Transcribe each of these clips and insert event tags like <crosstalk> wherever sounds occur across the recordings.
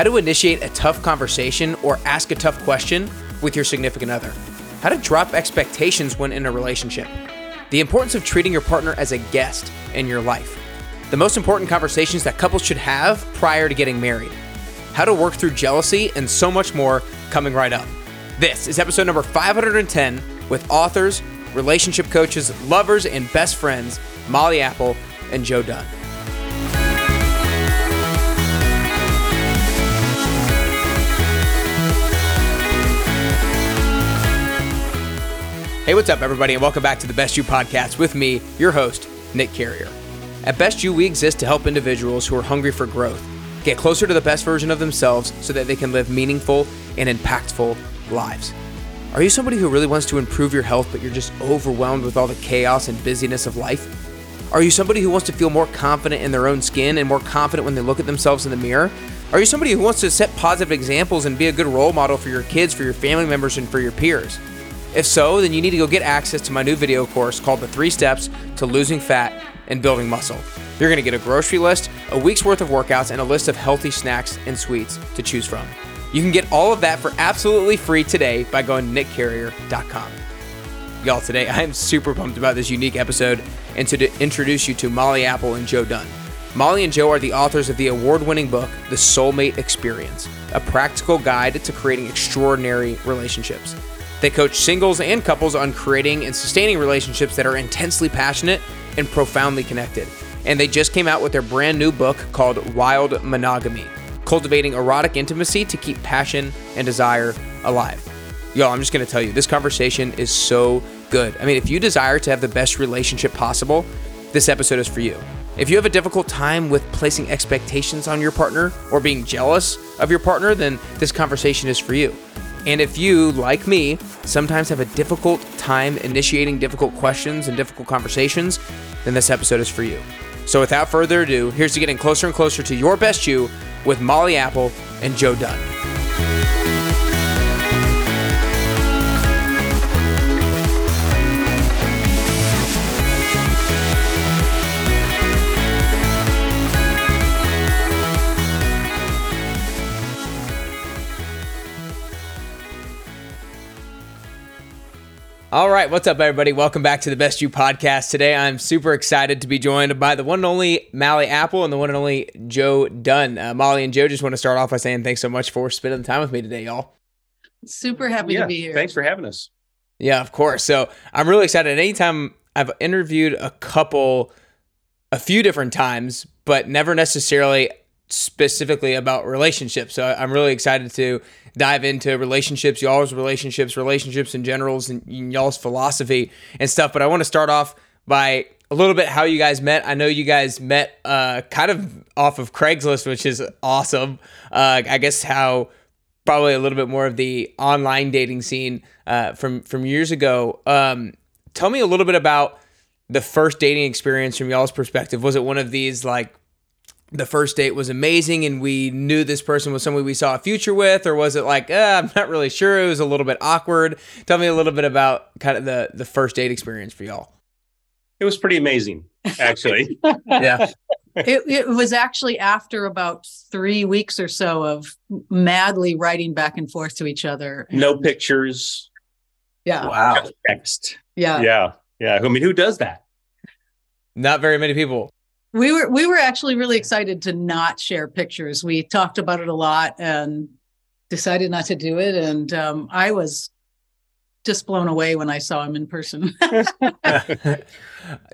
how to initiate a tough conversation or ask a tough question with your significant other, how to drop expectations when in a relationship, the importance of treating your partner as a guest in your life, the most important conversations that couples should have prior to getting married, how to work through jealousy, and so much more coming right up. This is episode number 510 with authors, relationship coaches, lovers, and best friends, Mali Apple and Joe Dunn. Hey, what's up, everybody, and welcome back to the Best You podcast with me, your host, Nick Carrier. At Best You, we exist to help individuals who are hungry for growth get closer to the best version of themselves so that they can live meaningful and impactful lives. Are you somebody who really wants to improve your health, but you're just overwhelmed with all the chaos and busyness of life? Are you somebody who wants to feel more confident in their own skin and more confident when they look at themselves in the mirror? Are you somebody who wants to set positive examples and be a good role model for your kids, for your family members, and for your peers? If so, then you need to go get access to my new video course called The Three Steps to Losing Fat and Building Muscle. You're going to get a grocery list, a week's worth of workouts, and a list of healthy snacks and sweets to choose from. You can get all of that for absolutely free today by going to nickcarrier.com. Y'all, today I am super pumped about this unique episode and to introduce you to Mali Apple and Joe Dunn. Mali and Joe are the authors of the award winning book, The Soulmate Experience, a practical guide to creating extraordinary relationships. They coach singles and couples on creating and sustaining relationships that are intensely passionate and profoundly connected. And they just came out with their brand new book called Wild Monogamy Cultivating Erotic Intimacy to Keep Passion and Desire Alive. Y'all, I'm just gonna tell you, this conversation is so good. I mean, if you desire to have the best relationship possible, this episode is for you. If you have a difficult time with placing expectations on your partner or being jealous of your partner, then this conversation is for you. And if you, like me, sometimes have a difficult time initiating difficult questions and difficult conversations, then this episode is for you. So without further ado, here's to getting closer and closer to your best you with Mali Apple and Joe Dunn. All right, what's up, everybody? Welcome back to the Best You podcast. Today, I'm super excited to be joined by the one and only Mali Apple and the one and only Joe Dunn. Uh, Mali and Joe just want to start off by saying thanks so much for spending the time with me today, y'all. Super happy yeah, to be here. Thanks for having us. Yeah, of course. So I'm really excited. Anytime I've interviewed a couple a few different times, but never necessarily specifically about relationships. So I'm really excited to dive into relationships, y'all's relationships, relationships in generals, and y'all's philosophy and stuff. But I want to start off by a little bit how you guys met. I know you guys met uh, kind of off of Craigslist, which is awesome. Uh, I guess how probably a little bit more of the online dating scene uh, from from years ago. Um, tell me a little bit about the first dating experience from y'all's perspective. Was it one of these like the first date was amazing and we knew this person was somebody we saw a future with or was it like uh, i'm not really sure. It was a little bit awkward. Tell me a little bit about kind of the the first date experience for y'all. It was pretty amazing actually. <laughs> Yeah. It, it was actually after about three weeks or so of madly writing back and forth to each other. No pictures. Yeah. Wow. Text. Yeah. Yeah. Yeah. I mean who does that? Not very many people we were we were actually really excited to not share pictures. We talked about it a lot and decided not to do it. And um, I was just blown away when I saw him in person. <laughs>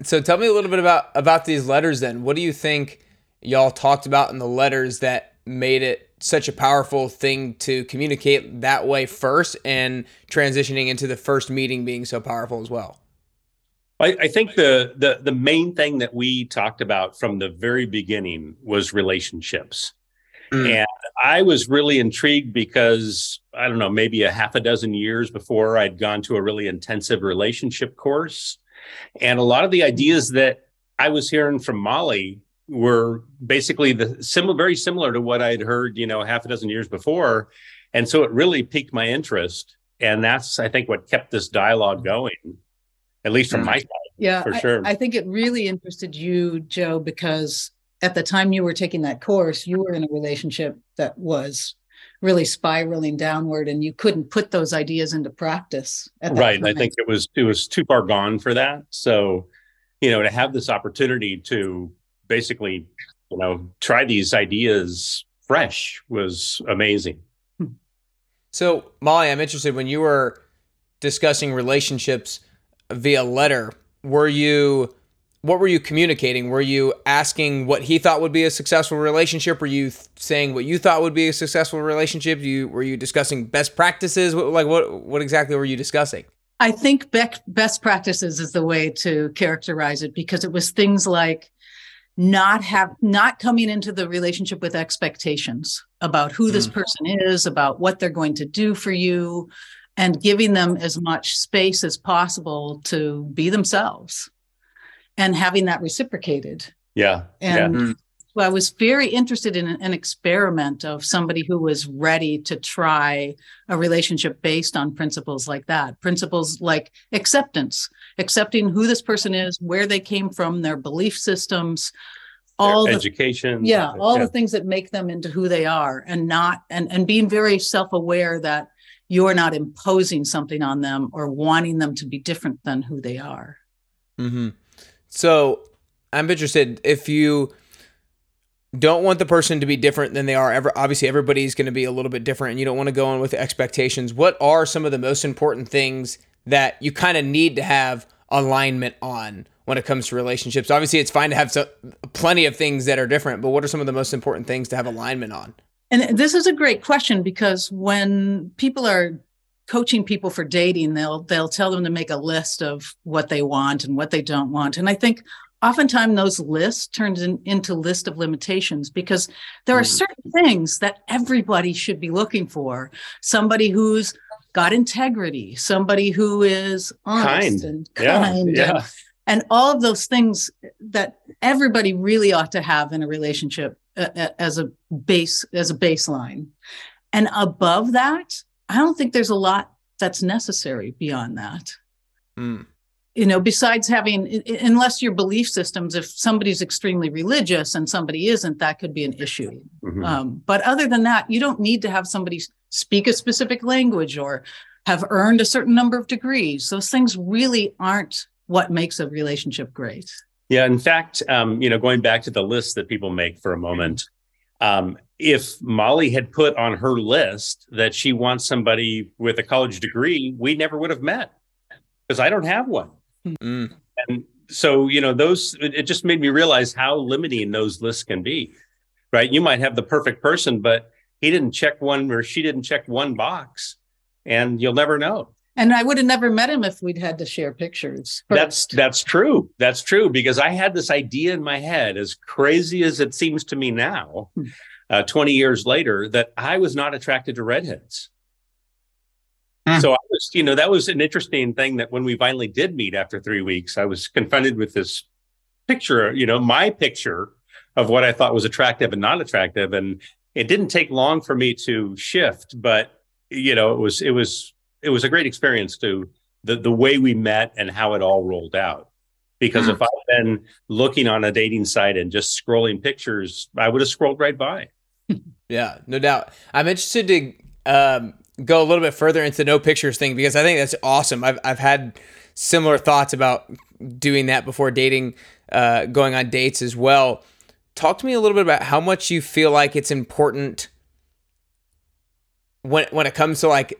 so tell me a little bit about about these letters. Then, what do you think y'all talked about in the letters that made it such a powerful thing to communicate that way first, and transitioning into the first meeting being so powerful as well? I, I, think the, the the main thing that we talked about from the very beginning was relationships. Mm. And I was really intrigued because I don't know, maybe a half a dozen years before I'd gone to a really intensive relationship course. And a lot of the ideas that I was hearing from Mali were basically the similar, very similar to what I'd heard, you know, half a dozen years before. And so it really piqued my interest. And that's, I think, what kept this dialogue going at least from my side. Yeah, for I, sure. I think it really interested you, Joe, because at the time you were taking that course, you were in a relationship that was really spiraling downward and you couldn't put those ideas into practice. right. Time. I think it was it was too far gone for that. So, you know, to have this opportunity to basically, you know, try these ideas fresh was amazing. Hmm. So, Mali, I'm interested when you were discussing relationships via letter, were you what were you communicating? Were you asking what he thought would be a successful relationship? Were you th- saying what you thought would be a successful relationship? You were you discussing best practices? What, like what what exactly were you discussing? I think be- best practices is the way to characterize it because it was things like not have not coming into the relationship with expectations about who this mm. person is, about what they're going to do for you, and giving them as much space as possible to be themselves and having that reciprocated. Yeah. And yeah. Well, I was very interested in an experiment of somebody who was ready to try a relationship based on principles like that. Principles like acceptance, accepting who this person is, where they came from, their belief systems, all the, education. Yeah, all yeah. the things that make them into who they are and not and and being very self-aware that you're not imposing something on them or wanting them to be different than who they are. Mm-hmm. So I'm interested if you don't want the person to be different than they are ever obviously everybody's going to be a little bit different and you don't want to go in with expectations what are some of the most important things that you kind of need to have alignment on when it comes to relationships obviously it's fine to have so, plenty of things that are different but what are some of the most important things to have alignment on and this is a great question because when people are coaching people for dating they'll they'll tell them to make a list of what they want and what they don't want and i think oftentimes those lists turns in, into list of limitations because there are mm. certain things that everybody should be looking for somebody who's got integrity somebody who is honest kind. and kind yeah, yeah. And, and all of those things that everybody really ought to have in a relationship uh, as a base as a baseline and above that I don't think there's a lot that's necessary beyond that. Mm. You know, besides having, unless your belief systems, if somebody's extremely religious and somebody isn't, that could be an issue. Mm-hmm. Um, but other than that, you don't need to have somebody speak a specific language or have earned a certain number of degrees. Those things really aren't what makes a relationship great. Yeah, in fact, um, you know, going back to the list that people make for a moment, um, if Mali had put on her list that she wants somebody with a college degree, we never would have met because I don't have one. Mm-hmm. And so, you know, those, it just made me realize how limiting those lists can be, right? You might have the perfect person, but he didn't check one or she didn't check one box and you'll never know. And I would have never met him if we'd had to share pictures. First. That's that's true. That's true because I had this idea in my head, as crazy as it seems to me now, hmm. uh, 20 years later, that I was not attracted to redheads. Hmm. So I was, you know, that was an interesting thing that when we finally did meet after three weeks, I was confronted with this picture, you know, my picture of what I thought was attractive and not attractive. And it didn't take long for me to shift, but you know, it was it was it was a great experience to the the way we met and how it all rolled out. Because if I'd been looking on a dating site and just scrolling pictures, I would have scrolled right by. <laughs> yeah, no doubt. I'm interested to um, go a little bit further into the no pictures thing because I think that's awesome. I've I've had similar thoughts about doing that before dating, uh, going on dates as well. Talk to me a little bit about how much you feel like it's important when when it comes to like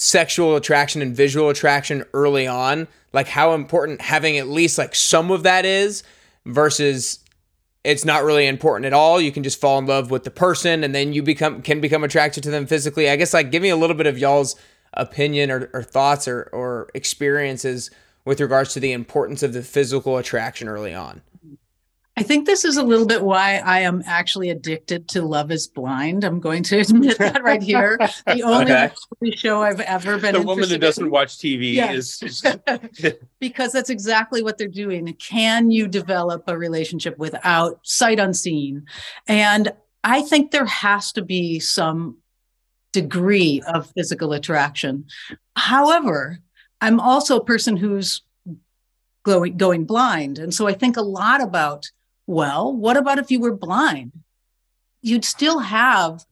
sexual attraction and visual attraction early on, like how important having at least like some of that is versus it's not really important at all. You can just fall in love with the person and then you become can become attracted to them physically. I guess like give me a little bit of y'all's opinion or, or thoughts or, or experiences with regards to the importance of the physical attraction early on. I think this is a little bit why I am actually addicted to Love is Blind. I'm going to <laughs> admit that right here. The <laughs> only okay. show I've ever been The woman that doesn't in. watch TV yes. is <laughs> because that's exactly what they're doing. Can you develop a relationship without sight unseen? And I think there has to be some degree of physical attraction. However, I'm also a person who's going blind. And so I think a lot about Well, what about if you were blind? You'd still have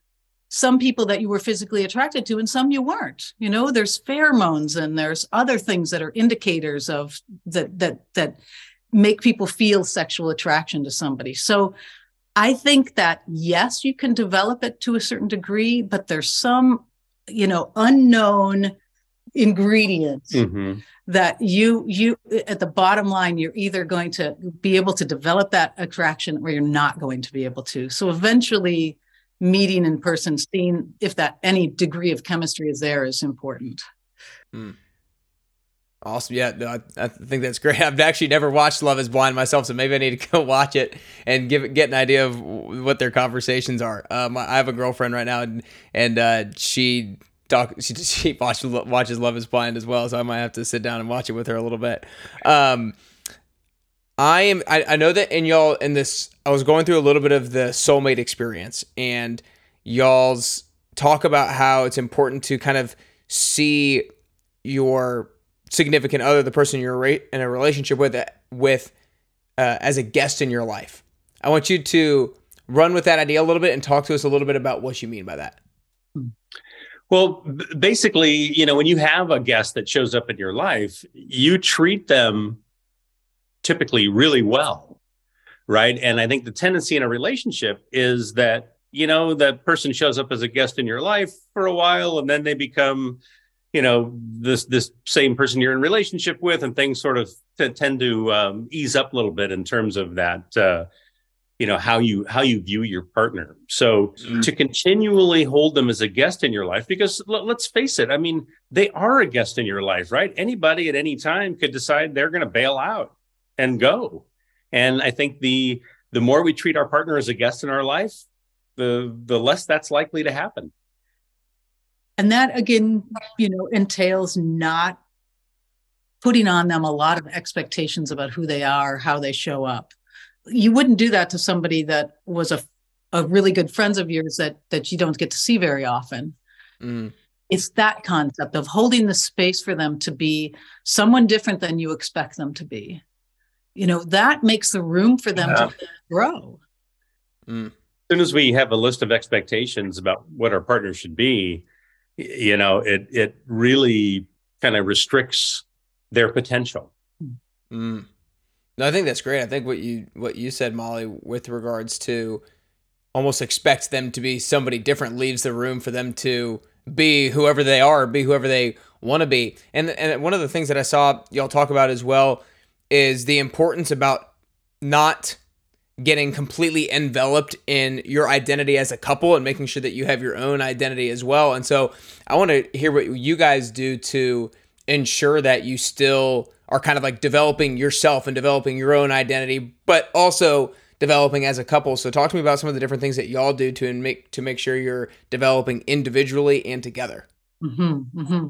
some people that you were physically attracted to and some you weren't you know there's pheromones and there's other things that are indicators of that that that make people feel sexual attraction to somebody so i think that yes you can develop it to a certain degree but there's some you know unknown ingredients mm-hmm. That you you at the bottom line you're either going to be able to develop that attraction or you're not going to be able to so eventually meeting in person, seeing if that any degree of chemistry is there is important. Hmm. Awesome. Yeah, I, I, think that's great. <laughs> I've actually never watched Love is Blind myself, so maybe I need to <laughs> go watch it and give get an idea of what their conversations are. Um, I have a girlfriend right now, and and uh, she talk <laughs> she, she watches watches Love is Blind as well, so I might have to sit down and watch it with her a little bit. Um, I am. I, I know that in y'all in this, I was going through a little bit of the soulmate experience, and y'all's talk about how it's important to kind of see your significant other, the person you're in a relationship with, with uh, as a guest in your life. I want you to run with that idea a little bit and talk to us a little bit about what you mean by that. Well, basically, you know, when you have a guest that shows up in your life, you treat them typically really well right? And i think the tendency in a relationship is that you know that person shows up as a guest in your life for a while and then they become you know this this same person you're in relationship with and things sort of t- tend to um, ease up a little bit in terms of that uh, you know how you how you view your partner so mm-hmm. to continually hold them as a guest in your life because l- let's face it i mean they are a guest in your life right anybody at any time could decide they're going to bail out and go. And I think the the more we treat our partner as a guest in our life, the the less that's likely to happen. And that again, you know, entails not putting on them a lot of expectations about who they are, how they show up. You wouldn't do that to somebody that was a a really good friends of yours that that you don't get to see very often. Mm. It's that concept of holding the space for them to be someone different than you expect them to be you know that makes the room for them yeah. to grow mm. as soon as we have a list of expectations about what our partner should be you know it it really kind of restricts their potential mm. No i think that's great i think what you what you said Mali with regards to almost expect them to be somebody different leaves the room for them to be whoever they are be whoever they want to be and and one of the things that i saw y'all talk about as well is the importance about not getting completely enveloped in your identity as a couple and making sure that you have your own identity as well. And so I want to hear what you guys do to ensure that you still are kind of like developing yourself and developing your own identity, but also developing as a couple. So talk to me about some of the different things that y'all do to make to make sure you're developing individually and together. Mm-hmm, mm-hmm.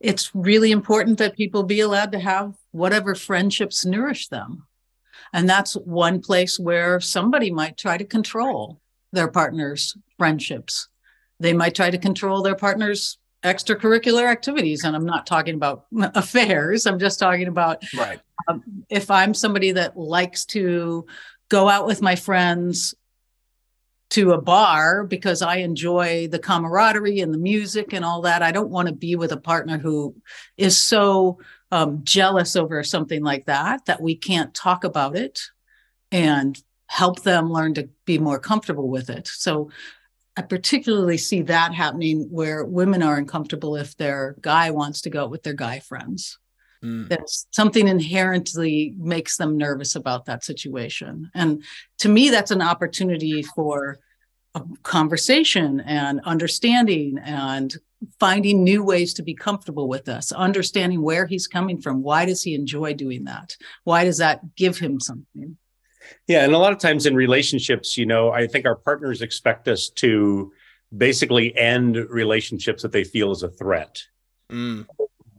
It's really important that people be allowed to have whatever friendships nourish them. And that's one place where somebody might try to control their partner's friendships. They might try to control their partner's extracurricular activities. And I'm not talking about <laughs> affairs, I'm just talking about right. Um, if I'm somebody that likes to go out with my friends to a bar because I enjoy the camaraderie and the music and all that. I don't want to be with a partner who is so um, jealous over something like that that we can't talk about it and help them learn to be more comfortable with it. So I particularly see that happening where women are uncomfortable if their guy wants to go out with their guy friends. Mm. That something inherently makes them nervous about that situation. And to me, that's an opportunity for a conversation and understanding and finding new ways to be comfortable with us, understanding where he's coming from. Why does he enjoy doing that? Why does that give him something? Yeah. And a lot of times in relationships, you know, I think our partners expect us to basically end relationships that they feel is a threat. Mm.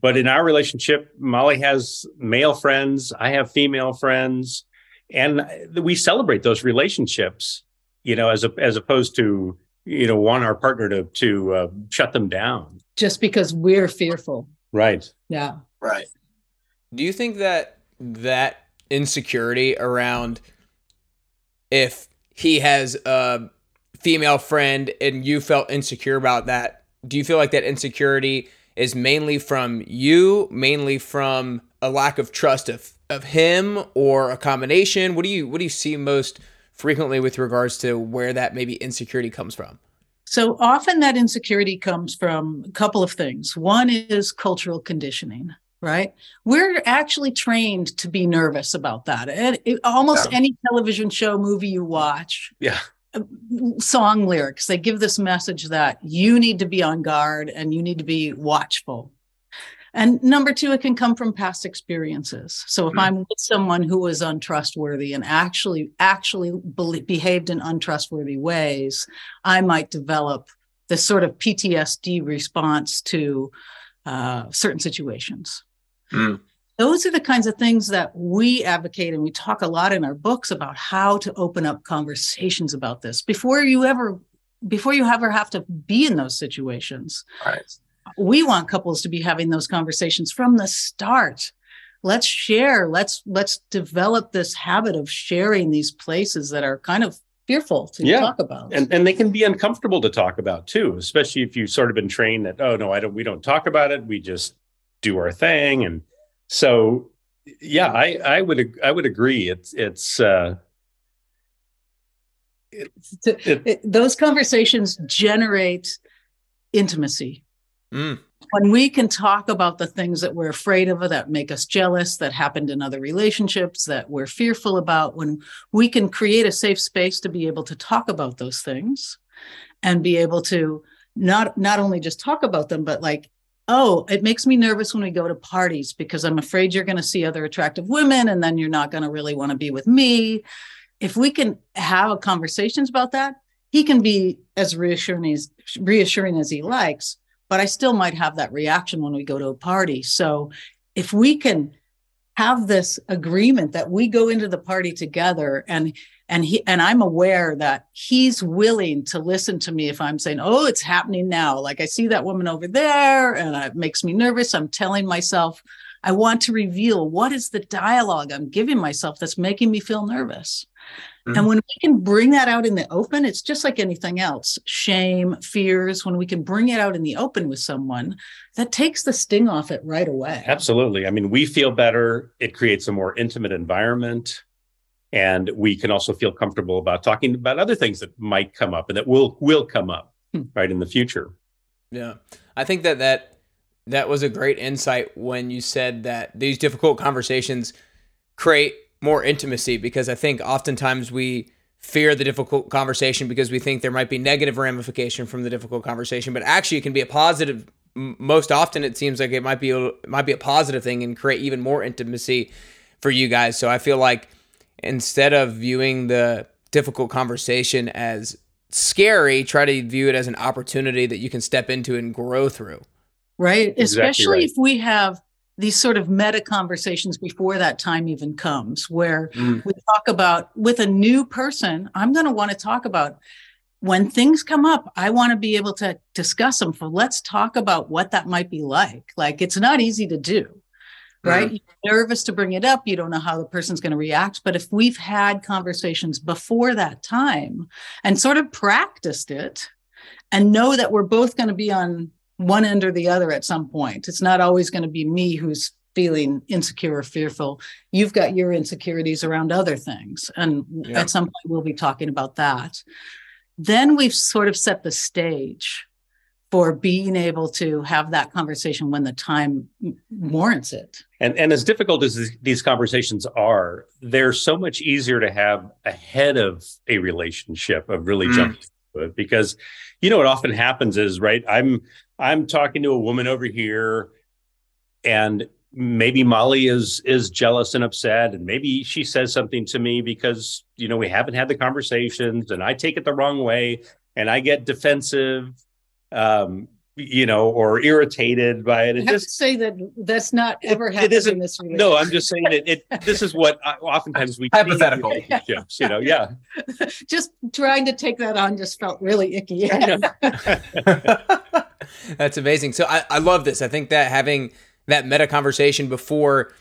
But in our relationship, Mali has male friends, I have female friends, and we celebrate those relationships, you know, as a, as opposed to you know want our partner to to uh, shut them down just because we're fearful right yeah right do you think that that insecurity around if he has a female friend and you felt insecure about that, do you feel like that insecurity is mainly from you, mainly from a lack of trust of of him or a combination? What do you what do you see most frequently with regards to where that maybe insecurity comes from? So often that insecurity comes from a couple of things. One is cultural conditioning, right? We're actually trained to be nervous about that. And it, almost yeah. any television show, movie you watch, yeah, uh, song lyrics, they give this message that you need to be on guard and you need to be watchful. And number two, it can come from past experiences. So if mm-hmm. I'm with someone who is untrustworthy and actually actually be- behaved in untrustworthy ways, I might develop this sort of PTSD response to uh, certain situations. Mm. Those are the kinds of things that we advocate, and we talk a lot in our books about how to open up conversations about this before you ever before you ever have to be in those situations. Right we want couples to be having those conversations from the start let's share let's let's develop this habit of sharing these places that are kind of fearful to yeah. talk about and and they can be uncomfortable to talk about too especially if you've sort of been trained that oh no i don't we don't talk about it we just do our thing. And so yeah i i would i would agree. It's it's uh it, it, it, those conversations generate intimacy. Mm. When we can talk about the things that we're afraid of, that make us jealous, that happened in other relationships, that we're fearful about, when we can create a safe space to be able to talk about those things and be able to not not only just talk about them, but like, oh, it makes me nervous when we go to parties because I'm afraid you're going to see other attractive women and then you're not going to really want to be with me. If we can have conversations about that, he can be as reassuring as reassuring as he likes but I still might have that reaction when we go to a party. So if we can have this agreement that we go into the party together and and he and I'm aware that he's willing to listen to me if I'm saying, "Oh, it's happening now." Like I see that woman over there and it makes me nervous. I'm telling myself I want to reveal what is the dialogue I'm giving myself that's making me feel nervous. Mm-hmm. And when we can bring that out in the open, it's just like anything else shame, fears. When we can bring it out in the open with someone, that takes the sting off it right away. Absolutely. I mean, we feel better. It creates a more intimate environment. And we can also feel comfortable about talking about other things that might come up and that will will come up hmm. right in the future. Yeah. I think that that that was a great insight when you said that these difficult conversations create more intimacy because I think oftentimes we fear the difficult conversation because we think there might be negative ramification from the difficult conversation, but actually it can be a positive. Most often, it seems like it might be a, it might be a positive thing and create even more intimacy for you guys. So I feel like instead of viewing the difficult conversation as scary, try to view it as an opportunity that you can step into and grow through. Right. Exactly Especially right. if we have these sort of meta conversations before that time even comes, where mm. we talk about with a new person, I'm going to want to talk about when things come up, I want to be able to discuss them. For let's talk about what that might be like. Like it's not easy to do, right? Mm. You're nervous to bring it up. You don't know how the person's going to react. But if we've had conversations before that time and sort of practiced it and know that we're both going to be on one end or the other at some point. It's not always going to be me who's feeling insecure or fearful. You've got your insecurities around other things. And yeah. at some point, we'll be talking about that. Then we've sort of set the stage for being able to have that conversation when the time warrants it. And and as difficult as these conversations are, they're so much easier to have ahead of a relationship of really mm. jumping into it because you know what often happens is right i'm i'm talking to a woman over here and maybe Mali is is jealous and upset and maybe she says something to me because you know we haven't had the conversations and i take it the wrong way and i get defensive um you know, or irritated by it. It I just say that that's not ever happened it isn't, in this relationship. No, I'm just saying that it this is what I, oftentimes we <laughs> hypothetical relationships. You know, yeah. <laughs> just trying to take that on just felt really icky. <laughs> that's amazing. So I, I love this. I think that having that meta conversation before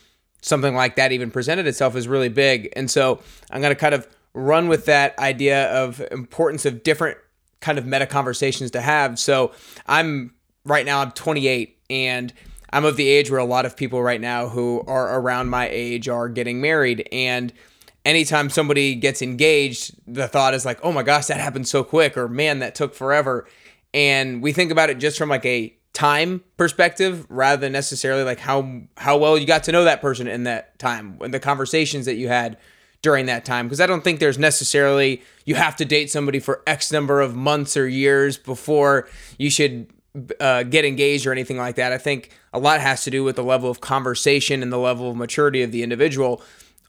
something like that even presented itself is really big. And so I'm going to kind of run with that idea of importance of different kind of meta conversations to have. So I'm right now I'm 28 and I'm of the age where a lot of people right now who are around my age are getting married and anytime somebody gets engaged, the thought is like, "Oh my gosh, that happened so quick," or "Man, that took forever." And we think about it just from like a time perspective rather than necessarily like how how well you got to know that person in that time and the conversations that you had during that time because I don't think there's necessarily you have to date somebody for X number of months or years before you should uh, get engaged or anything like that. I think a lot has to do with the level of conversation and the level of maturity of the individual,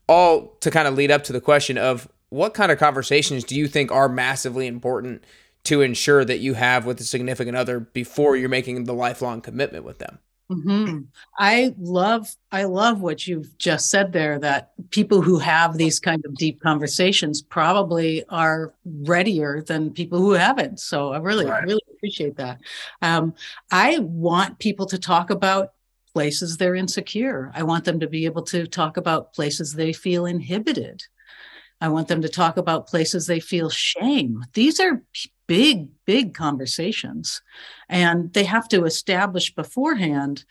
all to kind of lead up to the question of what kind of conversations do you think are massively important to ensure that you have with a significant other before you're making the lifelong commitment with them? Mm-hmm. I love I love what you've just said there that people who have these kind of deep conversations probably are readier than people who haven't. So I really right. really appreciate that. Um, I want people to talk about places they're insecure. I want them to be able to talk about places they feel inhibited. I want them to talk about places they feel shame. These are big, big conversations. And they have to establish beforehand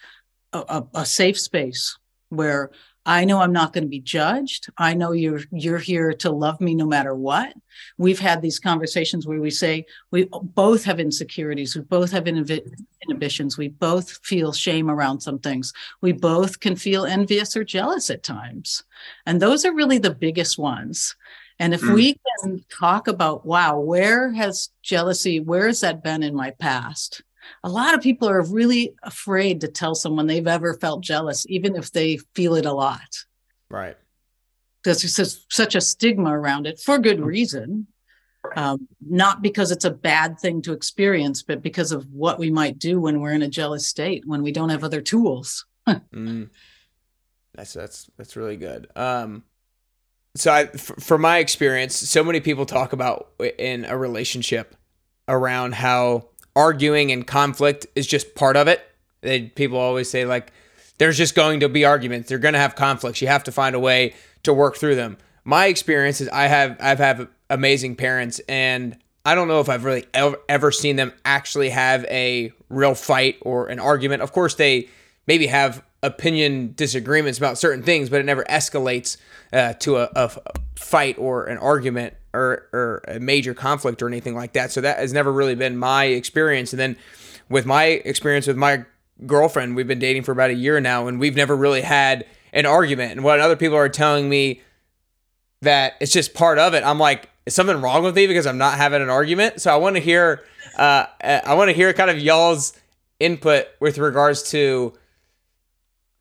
a, a, a safe space where I know I'm not going to be judged. I know you're you're here to love me no matter what. We've had these conversations where we say we both have insecurities, we both have inhibitions, we both feel shame around some things. We both can feel envious or jealous at times. And those are really the biggest ones. And if mm. we can talk about, wow, where has jealousy, where has that been in my past? A lot of people are really afraid to tell someone they've ever felt jealous, even if they feel it a lot. Right. Because there's such a stigma around it for good reason. Um, not because it's a bad thing to experience, but because of what we might do when we're in a jealous state, when we don't have other tools. <laughs> mm. That's that's that's really good. Um, so I, f- from my experience, so many people talk about in a relationship around how arguing and conflict is just part of it. They, people always say like, there's just going to be arguments. They're going to have conflicts. You have to find a way to work through them. My experience is I have I've had amazing parents, and I don't know if I've really ever, ever seen them actually have a real fight or an argument. Of course, they maybe have opinion disagreements about certain things, but it never escalates uh, to a, a, fight or an argument or, or a major conflict or anything like that. So that has never really been my experience. And then with my experience with my girlfriend, we've been dating for about a year now, and we've never really had an argument. And what other people are telling me that it's just part of it, I'm like, is something wrong with me because I'm not having an argument? So I want to hear, uh, I want to hear kind of y'all's input with regards to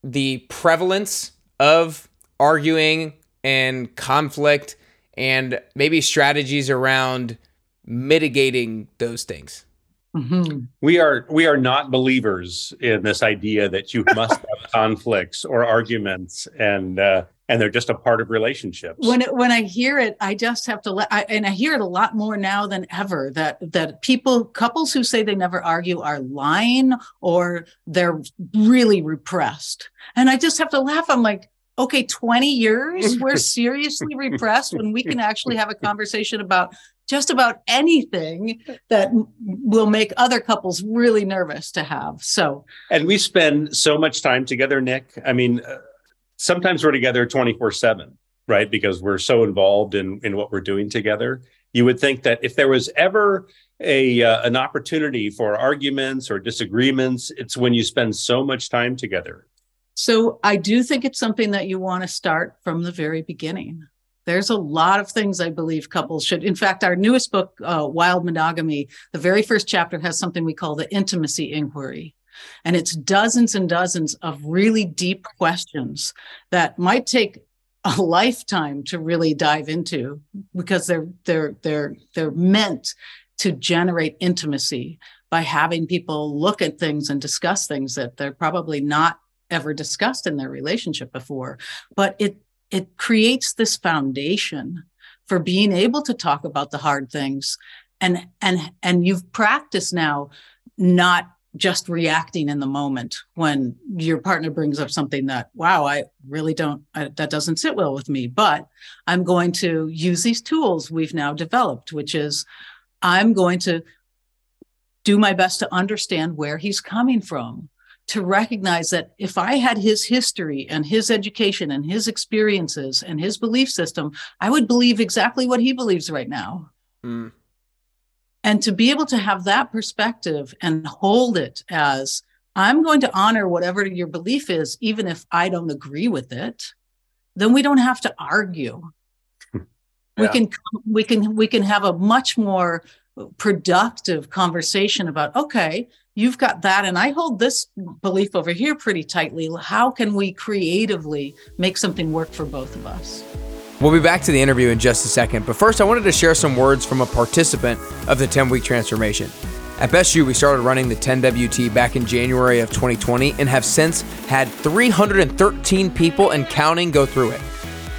the prevalence of arguing and conflict and maybe strategies around mitigating those things. Mm-hmm. We are we are not believers in this idea that you must have <laughs> conflicts or arguments and uh, and they're just a part of relationships. When it, when I hear it, I just have to let. I, and I hear it a lot more now than ever that that people couples who say they never argue are lying or they're really repressed. And I just have to laugh. I'm like, okay, 20 years we're <laughs> seriously repressed when we can actually have a <laughs> conversation about just about anything that will make other couples really nervous to have. So, and we spend so much time together, Nick. I mean. Uh, sometimes we're together 24 7 right? Because we're so involved in in what we're doing together. You would think that if there was ever a uh, an opportunity for arguments or disagreements it's when you spend so much time together. So i do think it's something that you want to start from the very beginning. There's a lot of things i believe couples should in fact our newest book uh, wild monogamy the very first chapter has something we call the intimacy inquiry and it's dozens and dozens of really deep questions that might take a <laughs> lifetime to really dive into because they're they're they're they're meant to generate intimacy by having people look at things and discuss things that they're probably not ever discussed in their relationship before. But it it creates this foundation for being able to talk about the hard things. And and and you've practiced now not just reacting in the moment when your partner brings up something that wow i really don't I, that doesn't sit well with me but i'm going to use these tools we've now developed which is i'm going to do my best to understand where he's coming from to recognize that if i had his history and his education and his experiences and his belief system i would believe exactly what he believes right now. Mm and to be able to have that perspective and hold it as I'm going to honor whatever your belief is, even if I don't agree with it, then we don't have to argue. Hmm. yeah. We can we can we can have a much more productive conversation about okay, you've got that and I hold this belief over here pretty tightly. How can we creatively make something work for both of us? We'll be back to the interview in just a second, but first I wanted to share some words from a participant of the 10 week transformation. At Best You, we started running the 10WT back in January of 2020 and have since had 313 people and counting go through it.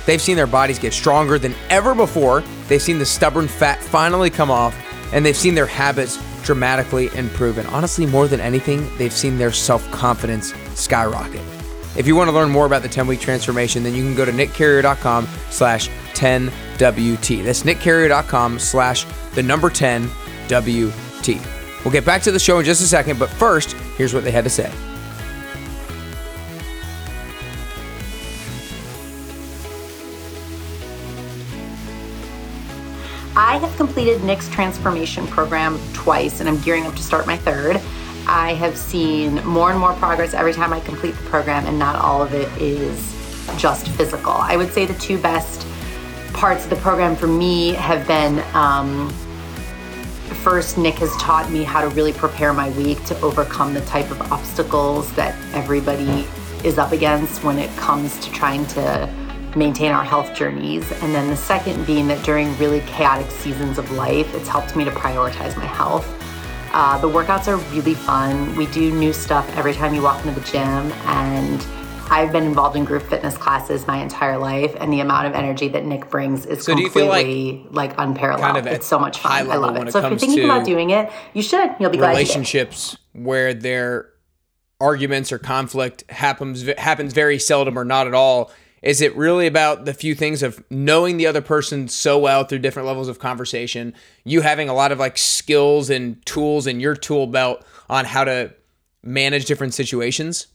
They've seen their bodies get stronger than ever before, they've seen the stubborn fat finally come off, and they've seen their habits dramatically improve. And honestly, more than anything, they've seen their self confidence skyrocket. If you want to learn more about the 10-week transformation, then you can go to nickcarrier.com slash 10WT. That's nickcarrier.com slash the number 10WT. We'll get back to the show in just a second, but first, here's what they had to say. I have completed Nick's transformation program twice, and I'm gearing up to start my third. I have seen more and more progress every time I complete the program, and not all of it is just physical. I would say the two best parts of the program for me have been um, first, Nick has taught me how to really prepare my week to overcome the type of obstacles that everybody is up against when it comes to trying to maintain our health journeys. And then the second being that during really chaotic seasons of life, it's helped me to prioritize my health. Uh, the workouts are really fun. We do new stuff every time you walk into the gym, and I've been involved in group fitness classes my entire life, and the amount of energy that Nick brings is so completely like, like, unparalleled. Kind of it's so much fun. I love it. So if you're thinking about doing it, you should. You'll be glad. Relationships where their arguments or conflict happens happens very seldom or not at all is it really about the few things of knowing the other person so well through different levels of conversation, you having a lot of like skills and tools in your tool belt on how to manage different situations?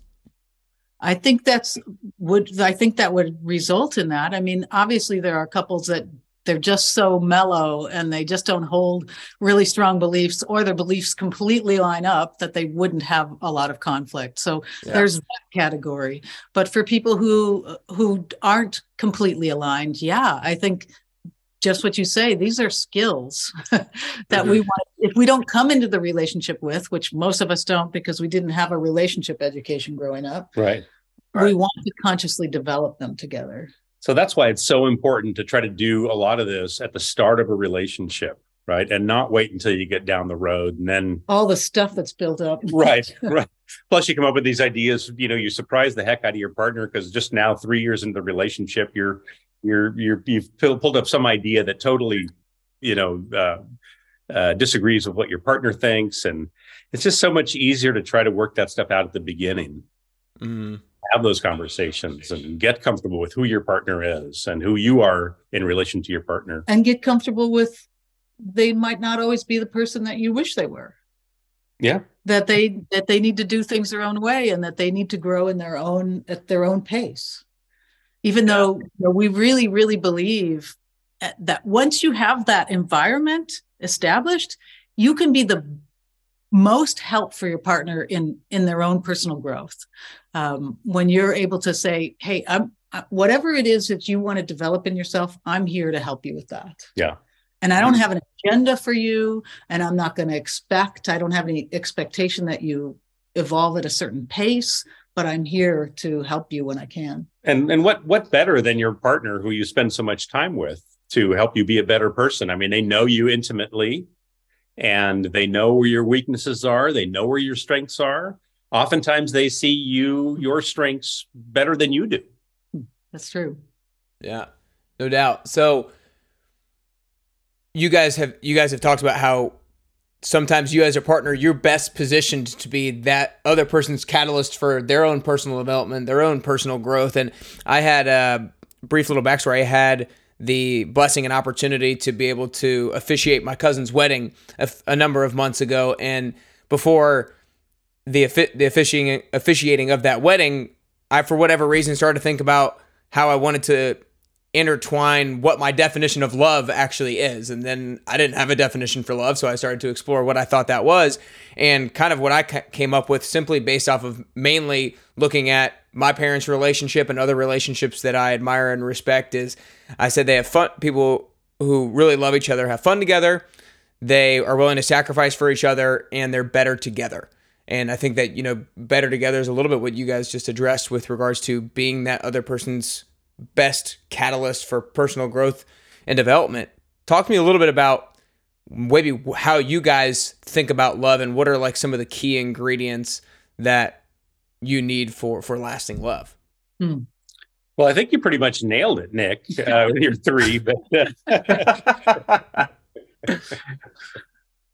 I think that's would I think that would result in that. I mean, obviously there are couples that they're just so mellow and they just don't hold really strong beliefs or their beliefs completely line up that they wouldn't have a lot of conflict so yeah. there's that category but for people who who aren't completely aligned yeah i think just what you say these are skills <laughs> that mm-hmm. we want if we don't come into the relationship with which most of us don't because we didn't have a relationship education growing up right, right. we want to consciously develop them together so that's why it's so important to try to do a lot of this at the start of a relationship, right? And not wait until you get down the road and then all the stuff that's built up. <laughs> right, <laughs> right. Plus, you come up with these ideas. You know, you surprise the heck out of your partner because just now, three years into the relationship, you're you're you're you've pulled up some idea that totally, you know, uh, uh, disagrees with what your partner thinks, and it's just so much easier to try to work that stuff out at the beginning. Mm have those conversations and get comfortable with who your partner is and who you are in relation to your partner. And get comfortable with they might not always be the person that you wish they were. Yeah. That they that they need to do things their own way and that they need to grow in their own at their own pace. Even though you know, we really really believe that once you have that environment established you can be the most help for your partner in in their own personal growth. Um, when you're able to say hey i'm whatever it is that you want to develop in yourself i'm here to help you with that. Yeah. And i don't have an agenda for you and i'm not going to expect i don't have any expectation that you evolve at a certain pace but i'm here to help you when i can. And and what what better than your partner who you spend so much time with to help you be a better person? I mean they know you intimately and they know where your weaknesses are they know where your strengths are. Oftentimes they see you your strengths better than you do. That's true. Yeah no doubt. So you guys have you guys have talked about how sometimes you as a partner you're best positioned to be that other person's catalyst for their own personal development their own personal growth. And i had a brief little backstory. I had the blessing and opportunity to be able to officiate my cousin's wedding a, number of months ago and before the the officiating officiating of that wedding i for whatever reason started to think about how i wanted to intertwine what my definition of love actually is. And then I didn't have a definition for love, so I started to explore what I thought that was and kind of what I came up with simply based off of mainly looking at my parents' relationship and other relationships that I admire and respect is I said they have fun people who really love each other have fun together. They are willing to sacrifice for each other and they're better together. And I think that, you know, better together is a little bit what you guys just addressed with regards to being that other person's best catalyst for personal growth and development. Talk to me a little bit about maybe how you guys think about love and what are like some of the key ingredients that you need for for lasting love. Hmm. Well, I think you pretty much nailed it, Nick, uh, <laughs> with your three. But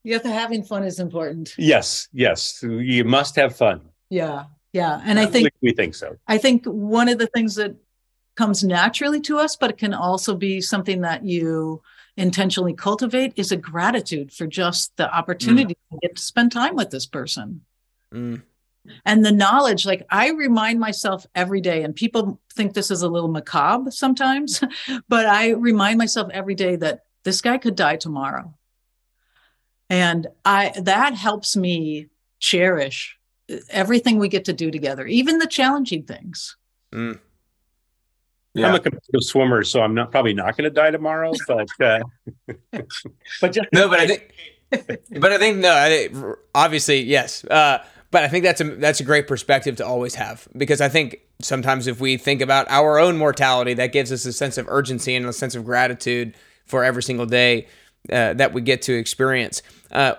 yeah, the having fun is important. <laughs> Yes, yes, you must have fun. Yeah, yeah, and I think we think so. I think one of the things that comes naturally to us, but it can also be something that you intentionally cultivate is a gratitude for just the opportunity mm. to get to spend time with this person. Mm. And the knowledge, like I remind myself every day, and people think this is a little macabre sometimes, <laughs> but I remind myself every day that this guy could die tomorrow. And I that helps me cherish everything we get to do together, even the challenging things. Mm. Yeah. I'm a competitive swimmer, so I'm not probably not going to die tomorrow. But uh, <laughs> but just no, but I think, <laughs> but I think no, I think, obviously yes. Uh, but I think that's a that's a great perspective to always have because I think sometimes if we think about our own mortality, that gives us a sense of urgency and a sense of gratitude for every single day uh, that we get to experience. Uh,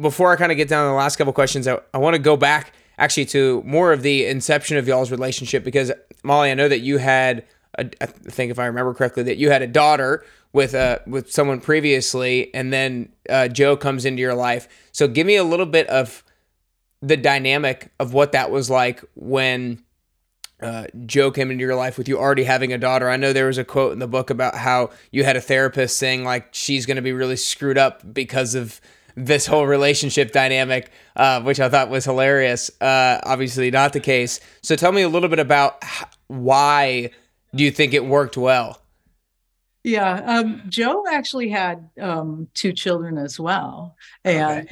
before I kind of get down to the last couple questions, I, I want to go back actually to more of the inception of y'all's relationship because Mali, I know that you had I think if I remember correctly, that you had a daughter with uh with someone previously, and then uh, Joe comes into your life. So give me a little bit of the dynamic of what that was like when uh, Joe came into your life with you already having a daughter. I know there was a quote in the book about how you had a therapist saying like she's going to be really screwed up because of this whole relationship dynamic, uh, which I thought was hilarious. Uh, obviously, not the case. So tell me a little bit about why do you think it worked well? Yeah, um, Joe actually had um, two children as well, and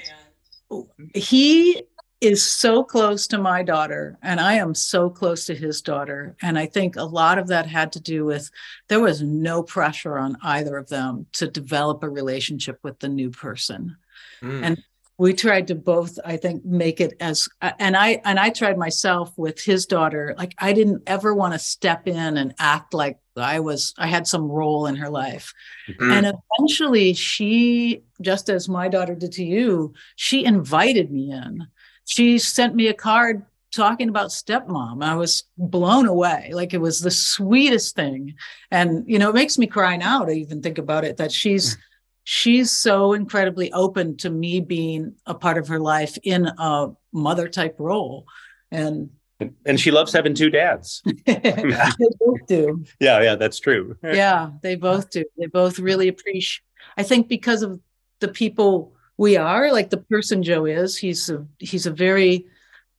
okay. he is so close to my daughter, and I am so close to his daughter. And I think a lot of that had to do with there was no pressure on either of them to develop a relationship with the new person. Mm. And we tried to both i think make it as and i and i tried myself with his daughter like i didn't ever want to step in and act like i was i had some role in her life mm-hmm. and eventually she just as my daughter did to you she invited me in she sent me a card talking about stepmom. I was blown away. Like it was the sweetest thing. And you know it makes me cry now to even think about it that she's mm she's so incredibly open to me being a part of her life in a mother type role. And and she loves having two dads. <laughs> They both do. Yeah yeah that's true. Yeah they both do. They both really appreciate i think because of the people we are like the person joe is he's a he's a very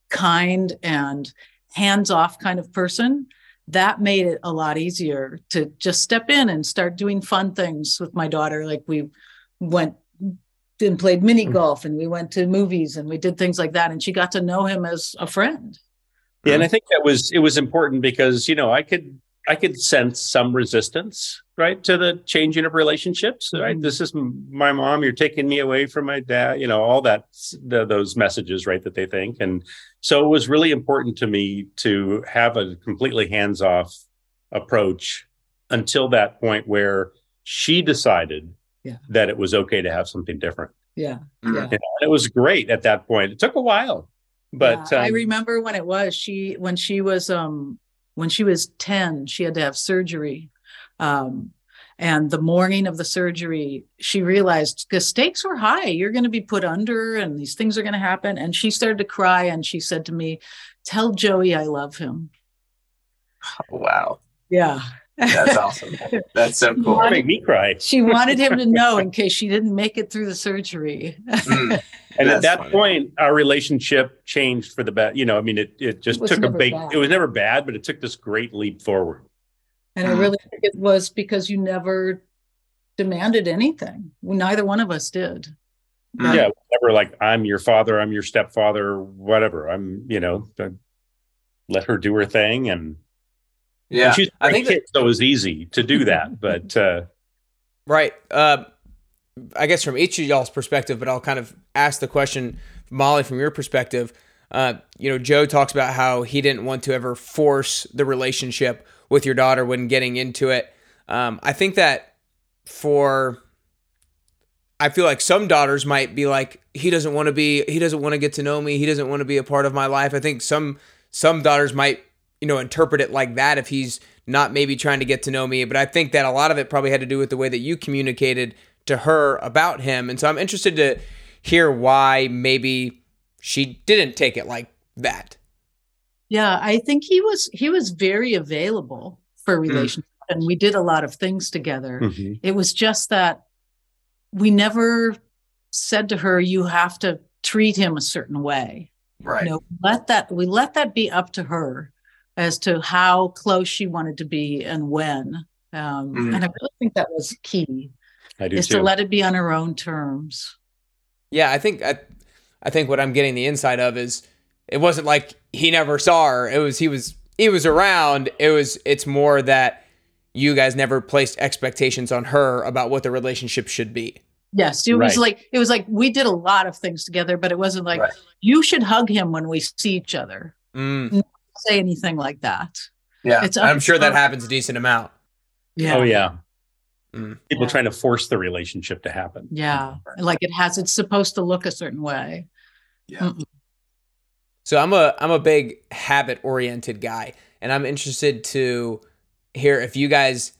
kind and hands-off kind of person that made it a lot easier to just step in and start doing fun things with my daughter. Like we went and played mini mm. golf and we went to movies and we did things like that. And she got to know him as a friend. Yeah, and I think that was it was important because you know I could I could sense some resistance right to the changing of relationships right mm-hmm. this is my mom you're taking me away from my dad you know all that the, those messages right that they think and so it was really important to me to have a completely hands-off approach until that point where she decided yeah. that it was okay to have something different yeah, mm-hmm. yeah. You know, it was great at that point it took a while but yeah, um, i remember when it was she when she was um when she was 10 she had to have surgery um, And the morning of the surgery, she realized the stakes were high. You're going to be put under, and these things are going to happen. And she started to cry, and she said to me, "Tell Joey I love him." Wow. Yeah. That's awesome. That's so <laughs> cool. That made me cry. She wanted him to <laughs> know in case she didn't make it through the surgery. Mm. And at that funny. point, our relationship changed for the best. You know, I mean, it it just It took a big. bad. It was never bad, but it took this great leap forward. And I really think it was because you never demanded anything. Neither one of us did. Mm. Yeah, never like I'm your father, I'm your stepfather, whatever. I'm, you know, I let her do her thing, and, Yeah. and she's a I great think that- so it was easy to do that. <laughs> But uh, Right. Uh, I guess from each of y'all's perspective, but I'll kind of ask the question, Mali, from your perspective. Uh, you know, Joe talks about how he didn't want to ever force the relationship with your daughter when getting into it. Um, I think that for, I feel like some daughters might be like, he doesn't want to be, he doesn't want to get to know me, he doesn't want to be a part of my life. I think some some daughters might, you know, interpret it like that if he's not maybe trying to get to know me. But I think that a lot of it probably had to do with the way that you communicated to her about him. And so I'm interested to hear why maybe she didn't take it like that. Yeah, I think he was he was very available for a relationship and we did a lot of things together. mhm. It was just that we never said to her you have to treat him a certain way. Right. You know, let that we let that be up to her as to how close she wanted to be and when. Um, Mm. And I really think that was key I do is too. to let it be on her own terms. Yeah, I think I, I think what I'm getting the insight of is it wasn't like he never saw her. It was he was he was around. It was it's more that you guys never placed expectations on her about what the relationship should be. Yes, it was Right. like it was like we did a lot of things together, but it wasn't like Right. you should hug him when we see each other. Mm, Say anything like that. yeah, It's I'm sure that happens a decent amount. Yeah. Oh yeah, Mm. people Yeah. trying to force the relationship to happen. Yeah. Like it has it's supposed to look a certain way. Yeah. So I'm a I'm a big habit oriented guy, and I'm interested to hear if you guys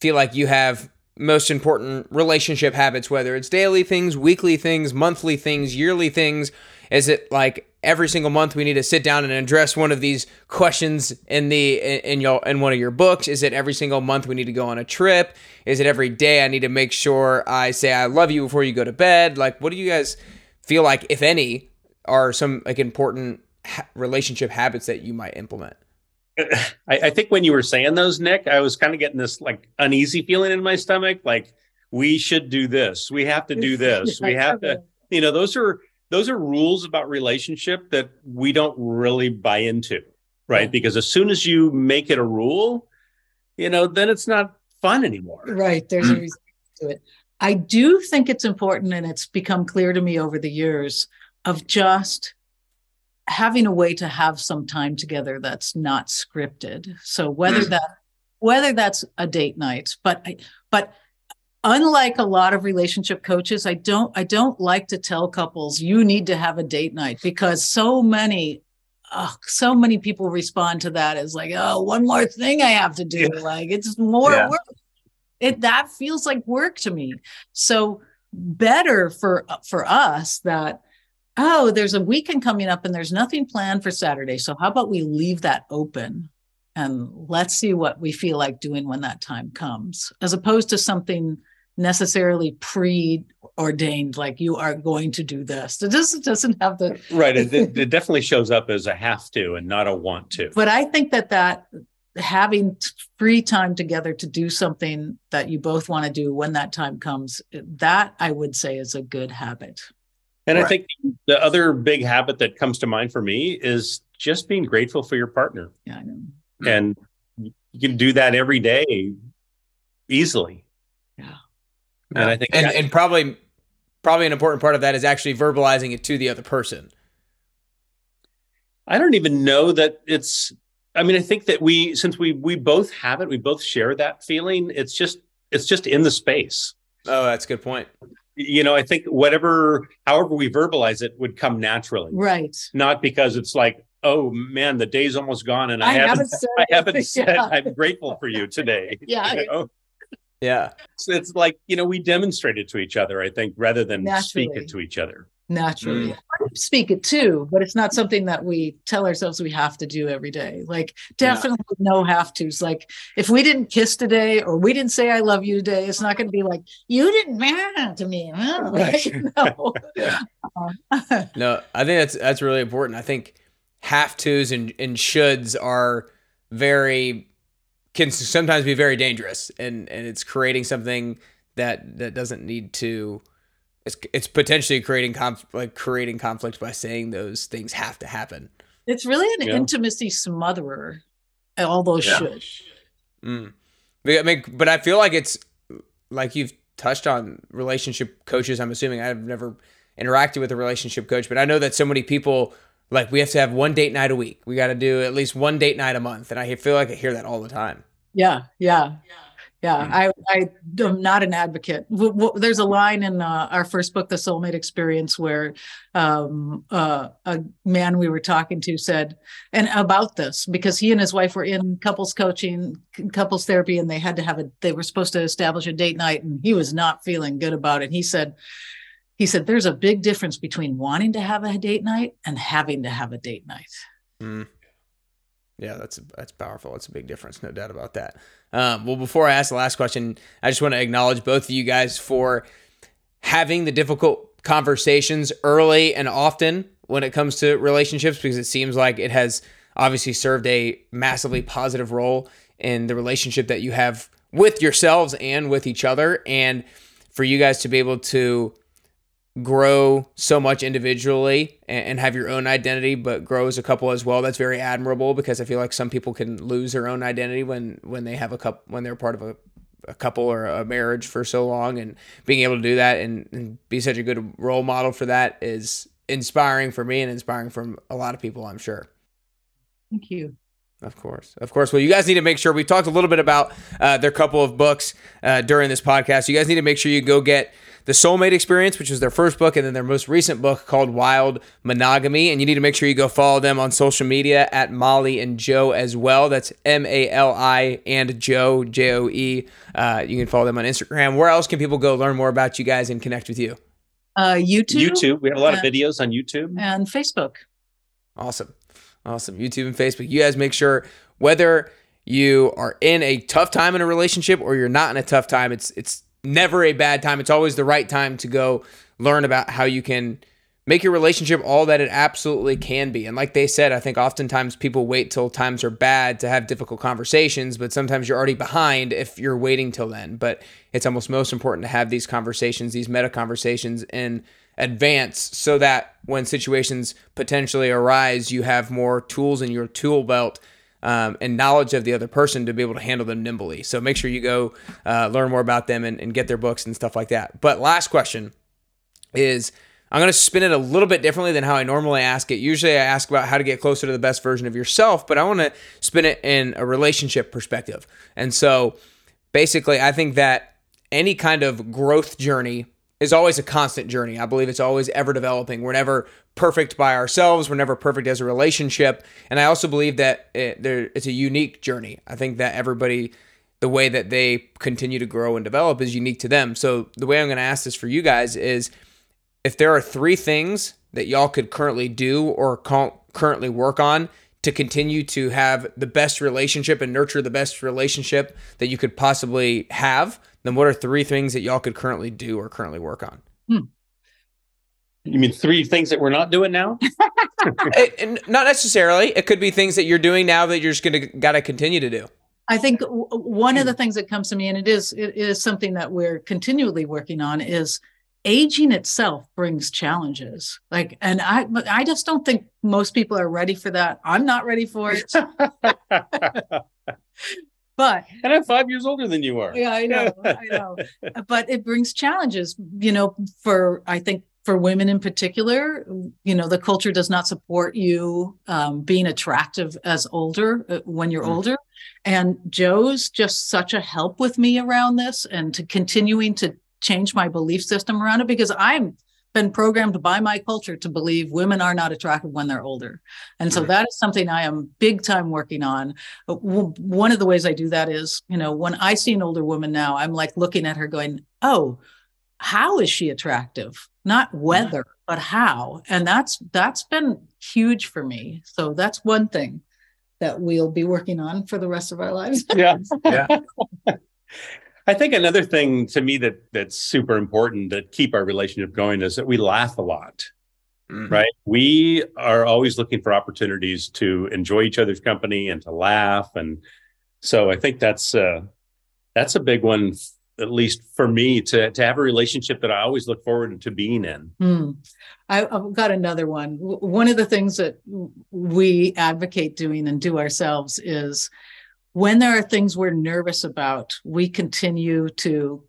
feel like you have most important relationship habits, whether it's daily things, weekly things, monthly things, yearly things. Is it like every single month we need to sit down and address one of these questions in the in, in your in one of your books? Is it every single month we need to go on a trip? Is it every day I need to make sure I say I love you before you go to bed? Like, what do you guys feel like, if any, are some like important ha- relationship habits that you might implement? <laughs> I, I think when you were saying those, Nick, I was kind of getting this like uneasy feeling in my stomach. Like we should do this. We have to do <laughs> this. We have to. You know, those are those are rules about relationship that we don't really buy into, right? Because as soon as you make it a rule, you know, then it's not fun anymore. Right. There's a reason to it. I do think it's important, and it's become clear to me over the years of just having a way to have some time together that's not scripted. So whether Mm. that whether that's a date night, but I, but unlike a lot of relationship coaches, I don't I don't like to tell couples you need to have a date night because so many oh, so many people respond to that as like, oh, one more thing I have to do. Like it's more Yeah. work. It that feels like work to me. So better for for us that oh, there's a weekend coming up and there's nothing planned for Saturday. So how about we leave that open and let's see what we feel like doing when that time comes, as opposed to something necessarily preordained, like you are going to do this. It just doesn't have the Right. It, it, <laughs> it definitely shows up as a have to and not a want to. but I think that that having free time together to do something that you both want to do when that time comes, that I would say is a good habit. And I think the other big habit that comes to mind for me is just being grateful for your partner. Yeah, I know. Mm. And you can do that every day easily. Yeah. And I think and that- and probably probably an important part of that is actually verbalizing it to the other person. I don't even know that it's I mean, I think that we since we we both have it, we both share that feeling. It's just it's just in the space. Oh, that's a good point. You know, I think whatever however we verbalize it would come naturally. Right. Not because it's like, oh man, the day's almost gone and I, I haven't haven't said I haven't said yeah. I'm grateful for you today. <laughs> Yeah. You know? Yeah. So it's like, you know, we demonstrate it to each other, I think, rather than speak it to each other. naturally. Mm. I Speak it too, but it's not something that we tell ourselves we have to do every day. Like Yeah. definitely no have tos. Like if we didn't kiss today or we didn't say I love you today, it's not going to be like you didn't matter to me. huh?" <laughs> Right. no. <laughs> Yeah. Uh, No, I think that's that's really important. I think have tos and, and shoulds are very can sometimes be very dangerous and and it's creating something that that doesn't need to it's it's potentially creating conf, like creating conflict by saying those things have to happen. it's really an Yeah. intimacy smotherer. All those Yeah. should. Mm. But I mean, but I feel like it's like you've touched on relationship coaches. I'm assuming I've never interacted with a relationship coach, but I know that so many people like we have to have one date night a week. We got to do at least one date night a month, and I feel like I hear that all the time. Yeah, yeah, yeah. Mm. I, I am not an advocate. W- w- there's a line in uh, our first book, The Soulmate Experience, where um, uh, a man we were talking to said, and about this, because he and his wife were in couples coaching, couples therapy, and they had to have a, they were supposed to establish a date night, and he was not feeling good about it. He said, he said, there's a big difference between wanting to have a date night and having to have a date night. Mm. Yeah, that's that's powerful. It's a big difference, no doubt about that. Um, well, before I ask the last question, I just want to acknowledge both of you guys for having the difficult conversations early and often when it comes to relationships, because it seems like it has obviously served a massively positive role in the relationship that you have with yourselves and with each other, and for you guys to be able to grow so much individually and, and have your own identity but grow as a couple as well that's very admirable because i feel like some people can lose their own identity when when they have a couple when they're part of a, a couple or a marriage for so long and being able to do that and, and be such a good role model for that is inspiring for me and inspiring from a lot of people i'm sure Thank you. Of course, of course. Well, you guys need to make sure we talked a little bit about uh, their couple of books uh, during this podcast. You guys need to make sure you go get the Soulmate Experience, which is their first book, and then their most recent book called Wild Monogamy. And you need to make sure you go follow them on social media at Mali and Joe as well. That's M A L I and Joe J O E. Uh, you can follow them on Instagram. Where else can people go learn more about you guys and connect with you? Uh, YouTube, YouTube. We have a lot of videos on YouTube. and Facebook. Awesome. Awesome. YouTube and Facebook. You guys make sure whether you are in a tough time in a relationship or you're not in a tough time, it's it's never a bad time. It's always the right time to go learn about how you can make your relationship all that it absolutely can be. And like they said, I think oftentimes people wait till times are bad to have difficult conversations, but sometimes you're already behind if you're waiting till then. But it's almost most important to have these conversations, these meta conversations in advance so that when situations potentially arise, you have more tools in your tool belt um, and knowledge of the other person to be able to handle them nimbly. So make sure you go uh, learn more about them and, and get their books and stuff like that. But last question is I'm going to spin it a little bit differently than how I normally ask it. Usually I ask about how to get closer to the best version of yourself, but I want to spin it in a relationship perspective. And so basically, I think that any kind of growth journey is always a constant journey. I believe it's always ever developing. We're never perfect by ourselves. We're never perfect as a relationship. And I also believe that it, there, it's a unique journey. I think that everybody, the way that they continue to grow and develop is unique to them. So the way I'm going to ask this for you guys is if there are three things that y'all could currently do or currently work on to continue to have the best relationship and nurture the best relationship that you could possibly have, then what are three things that y'all could currently do or currently work on? Hmm. You mean three things that we're not doing now? <laughs> Eh, it- and not necessarily. It could be things that you're doing now that you're just gonna gotta continue to do. I think w- one of the things that comes to me, and it is it is something that we're continually working on, is aging itself brings challenges. Like, and I I just don't think most people are ready for that. I'm not ready for it, <laughs> but and I'm five years older than you are. yeah, I know, I know. <laughs> But it brings challenges, you know, for I think for women in particular, you know, the culture does not support you um, being attractive as older uh, when you're Mm. older. And Joe's just such a help with me around this and to continuing to change my belief system around it because I'm been programmed by my culture to believe women are not attractive when they're older. And so that is something I am big time working on. Uh, one of the ways I do that is, you know, when I see an older woman now, I'm like looking at her going, oh, how is she attractive? Not mm-hmm. whether, but how. And that's that's been huge for me. So that's one thing that we'll be working on for the rest of our lives. yeah. Yeah. <laughs> <laughs> I think another thing to me that that's super important to keep our relationship going is that we laugh a lot. Mm-hmm. Right. We are always looking for opportunities to enjoy each other's company and to laugh. And so I think that's uh that's a big one at least for me to to have a relationship that I always look forward to being in. Hmm. I, have got another one. One of the things that we advocate doing and do ourselves is when there are things we're nervous about, we continue to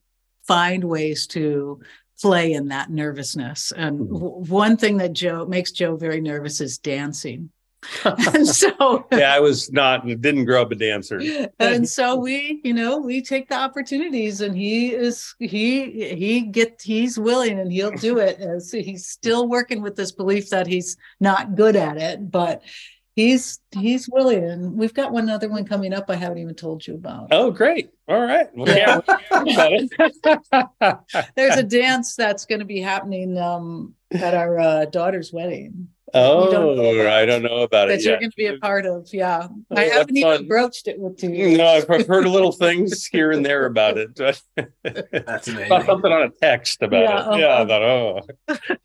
find ways to play in that nervousness. And mm-hmm. one thing that Joe makes Joe very nervous is dancing. <laughs> and so <laughs> yeah i was not didn't grow up a dancer and so <laughs> we you know we take the opportunities and he is he he get he's willing and he'll do it as he's still working with this belief that he's not good at it but he's he's willing. And we've got one other one coming up i haven't even told you about. Oh great. All right. Well, yeah. <laughs> there's a dance that's going to be happening um, at our uh, daughter's wedding Oh, don't I don't know about that it. That you're going to be a part of. Yeah. Oh, I haven't even fun. broached it with you. No, I've heard little things here and there about it. <laughs> That's amazing. something on a text about yeah, it. Uh-huh. Yeah, I thought, oh.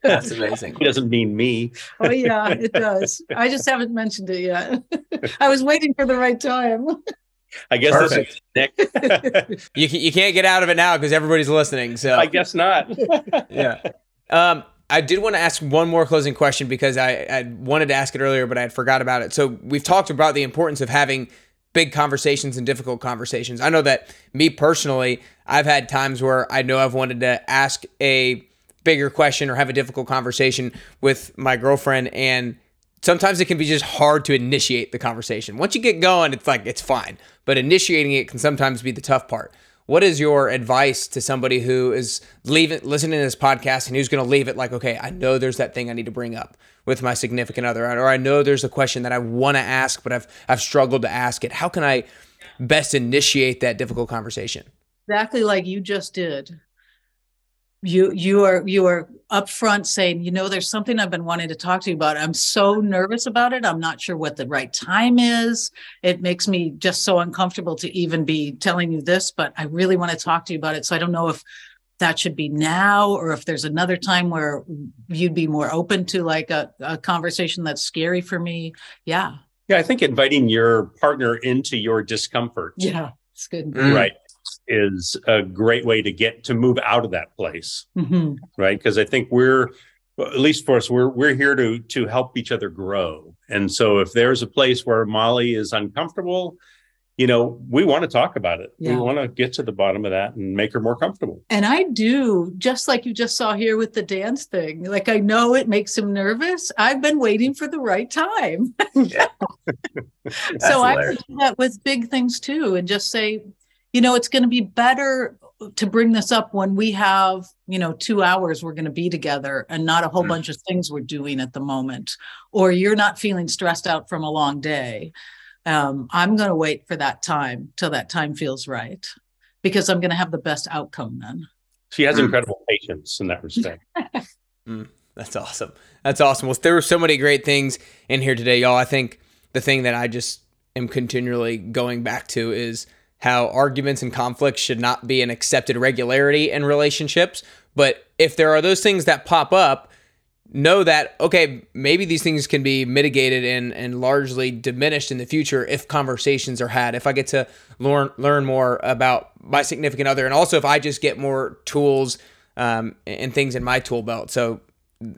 That's amazing. It doesn't mean me. Oh, yeah, it does. I just haven't mentioned it yet. <laughs> I was waiting for the right time. I guess Perfect. Nick. <laughs> you, you can't get out of it now because everybody's listening. So I guess not. yeah. Um, I did want to ask one more closing question because I, I wanted to ask it earlier, but I had forgot about it. So we've talked about the importance of having big conversations and difficult conversations. I know that me personally, I've had times where I know I've wanted to ask a bigger question or have a difficult conversation with my girlfriend and sometimes it can be just hard to initiate the conversation. Once you get going, it's like it's fine, but initiating it can sometimes be the tough part what is your advice to somebody who is leaving listening to this podcast and who's going to leave it like okay i know there's that thing i need to bring up with my significant other or i know there's a question that i want to ask but i've i've struggled to ask it. How can i best initiate that difficult conversation? Exactly like you just did you you are you are upfront saying you know there's something i've been wanting to talk to you about. I'm so nervous about it. I'm not sure what the right time is. It makes me just so uncomfortable to even be telling you this but i really want to talk to you about it. So i don't know if that should be now or if there's another time where you'd be more open to like a, a conversation that's scary for me. Yeah. Yeah i think inviting your partner into your discomfort yeah it's good. Mm. right is a great way to get to move out of that place mm-hmm. right? Because i think we're at least for us we're we're here to to help each other grow. And so if there's a place where Mali is uncomfortable you know we want to talk about it. Yeah. we want to get to the bottom of that and make her more comfortable. And i do just like you just saw here with the dance thing. Like i know it makes him nervous. I've been waiting for the right time. <laughs> So hilarious. i do that with big things too and just say you know, it's going to be better to bring this up when we have, you know, two hours we're going to be together and not a whole mm. bunch of things we're doing at the moment, or you're not feeling stressed out from a long day. Um, I'm going to wait for that time till that time feels right because I'm going to have the best outcome then. She has mm. incredible patience in that respect. <laughs> mm, that's awesome. That's awesome. Well, there were so many great things in here today, y'all. I think the thing that I just am continually going back to is how arguments and conflicts should not be an accepted regularity in relationships. But if there are those things that pop up, know that, okay, maybe these things can be mitigated and, and largely diminished in the future if conversations are had. If I get to learn, learn more about my significant other, and also if I just get more tools um, and things in my tool belt. So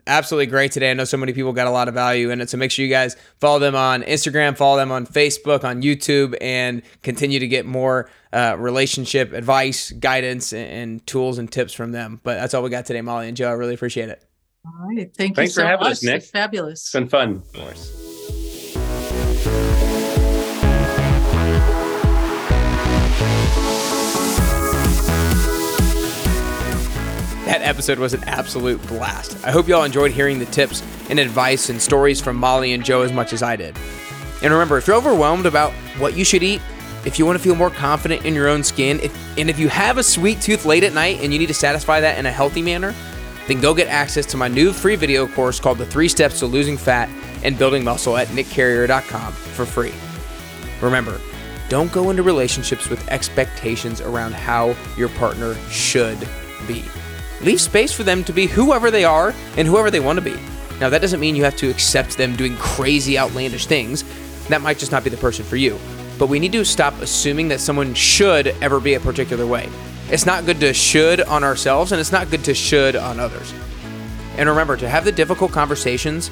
absolutely great today. I know so many people got a lot of value in it. So make sure you guys follow them on Instagram, follow them on Facebook, on YouTube, and continue to get more uh, relationship advice, guidance, and, tools and tips from them. But that's all we got today, Mali and Joe. I really appreciate it. All right. Thank Thanks you so for having much. us, Nick. It's fabulous. It's been fun. Of course. That episode was an absolute blast. I hope y'all enjoyed hearing the tips and advice and stories from Mali and Joe as much as I did. And remember, if you're overwhelmed about what you should eat, if you want to feel more confident in your own skin, if, and if you have a sweet tooth late at night and you need to satisfy that in a healthy manner, then go get access to my new free video course called The Three Steps to Losing Fat and Building Muscle at nickcarrier.com for free. Remember, don't go into relationships with expectations around how your partner should be. Leave space for them to be whoever they are and whoever they want to be. Now, that doesn't mean you have to accept them doing crazy, outlandish things. That might just not be the person for you. But we need to stop assuming that someone should ever be a particular way. It's not good to should on ourselves, and it's not good to should on others. And remember, to have the difficult conversations,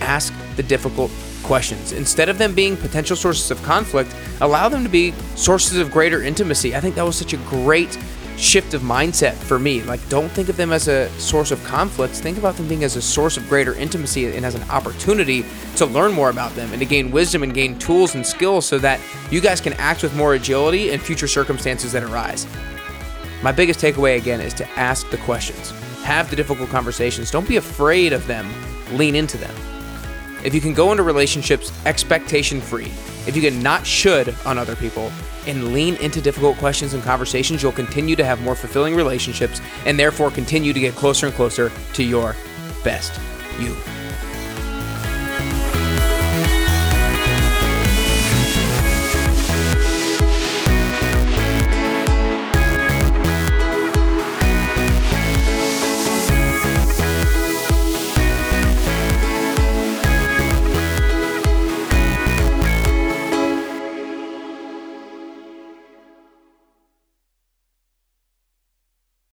ask the difficult questions. Instead of them being potential sources of conflict, allow them to be sources of greater intimacy. I think that was such a great shift of mindset for me. Like, don't think of them as a source of conflicts. Think about them being as a source of greater intimacy and as an opportunity to learn more about them and to gain wisdom and gain tools and skills so that you guys can act with more agility in future circumstances that arise. My biggest takeaway again is to ask the questions, have the difficult conversations. Don't be afraid of them, lean into them. If you can go into relationships expectation free, if you can not should on other people and lean into difficult questions and conversations, you'll continue to have more fulfilling relationships and therefore continue to get closer and closer to your best you.